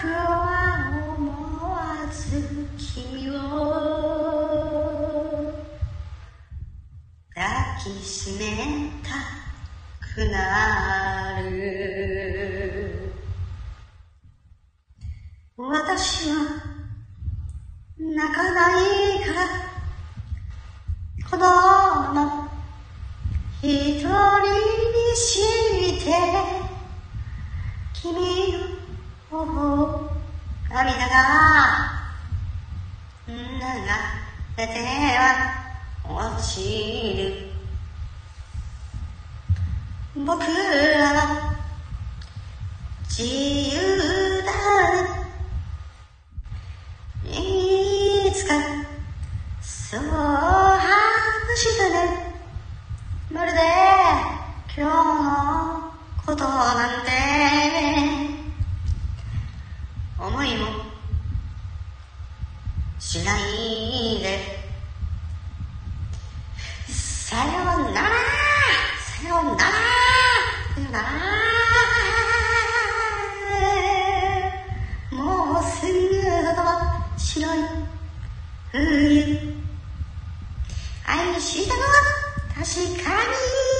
抱きしめたくなる。私は泣かないから子供一人にして君の頬涙が流れては落ちる僕らは自由だ。いつかそう話したねまるで今日のことなんて思いもしないで。さよなら。さよなら。さよならもうすぐ白い冬愛したのは確かに。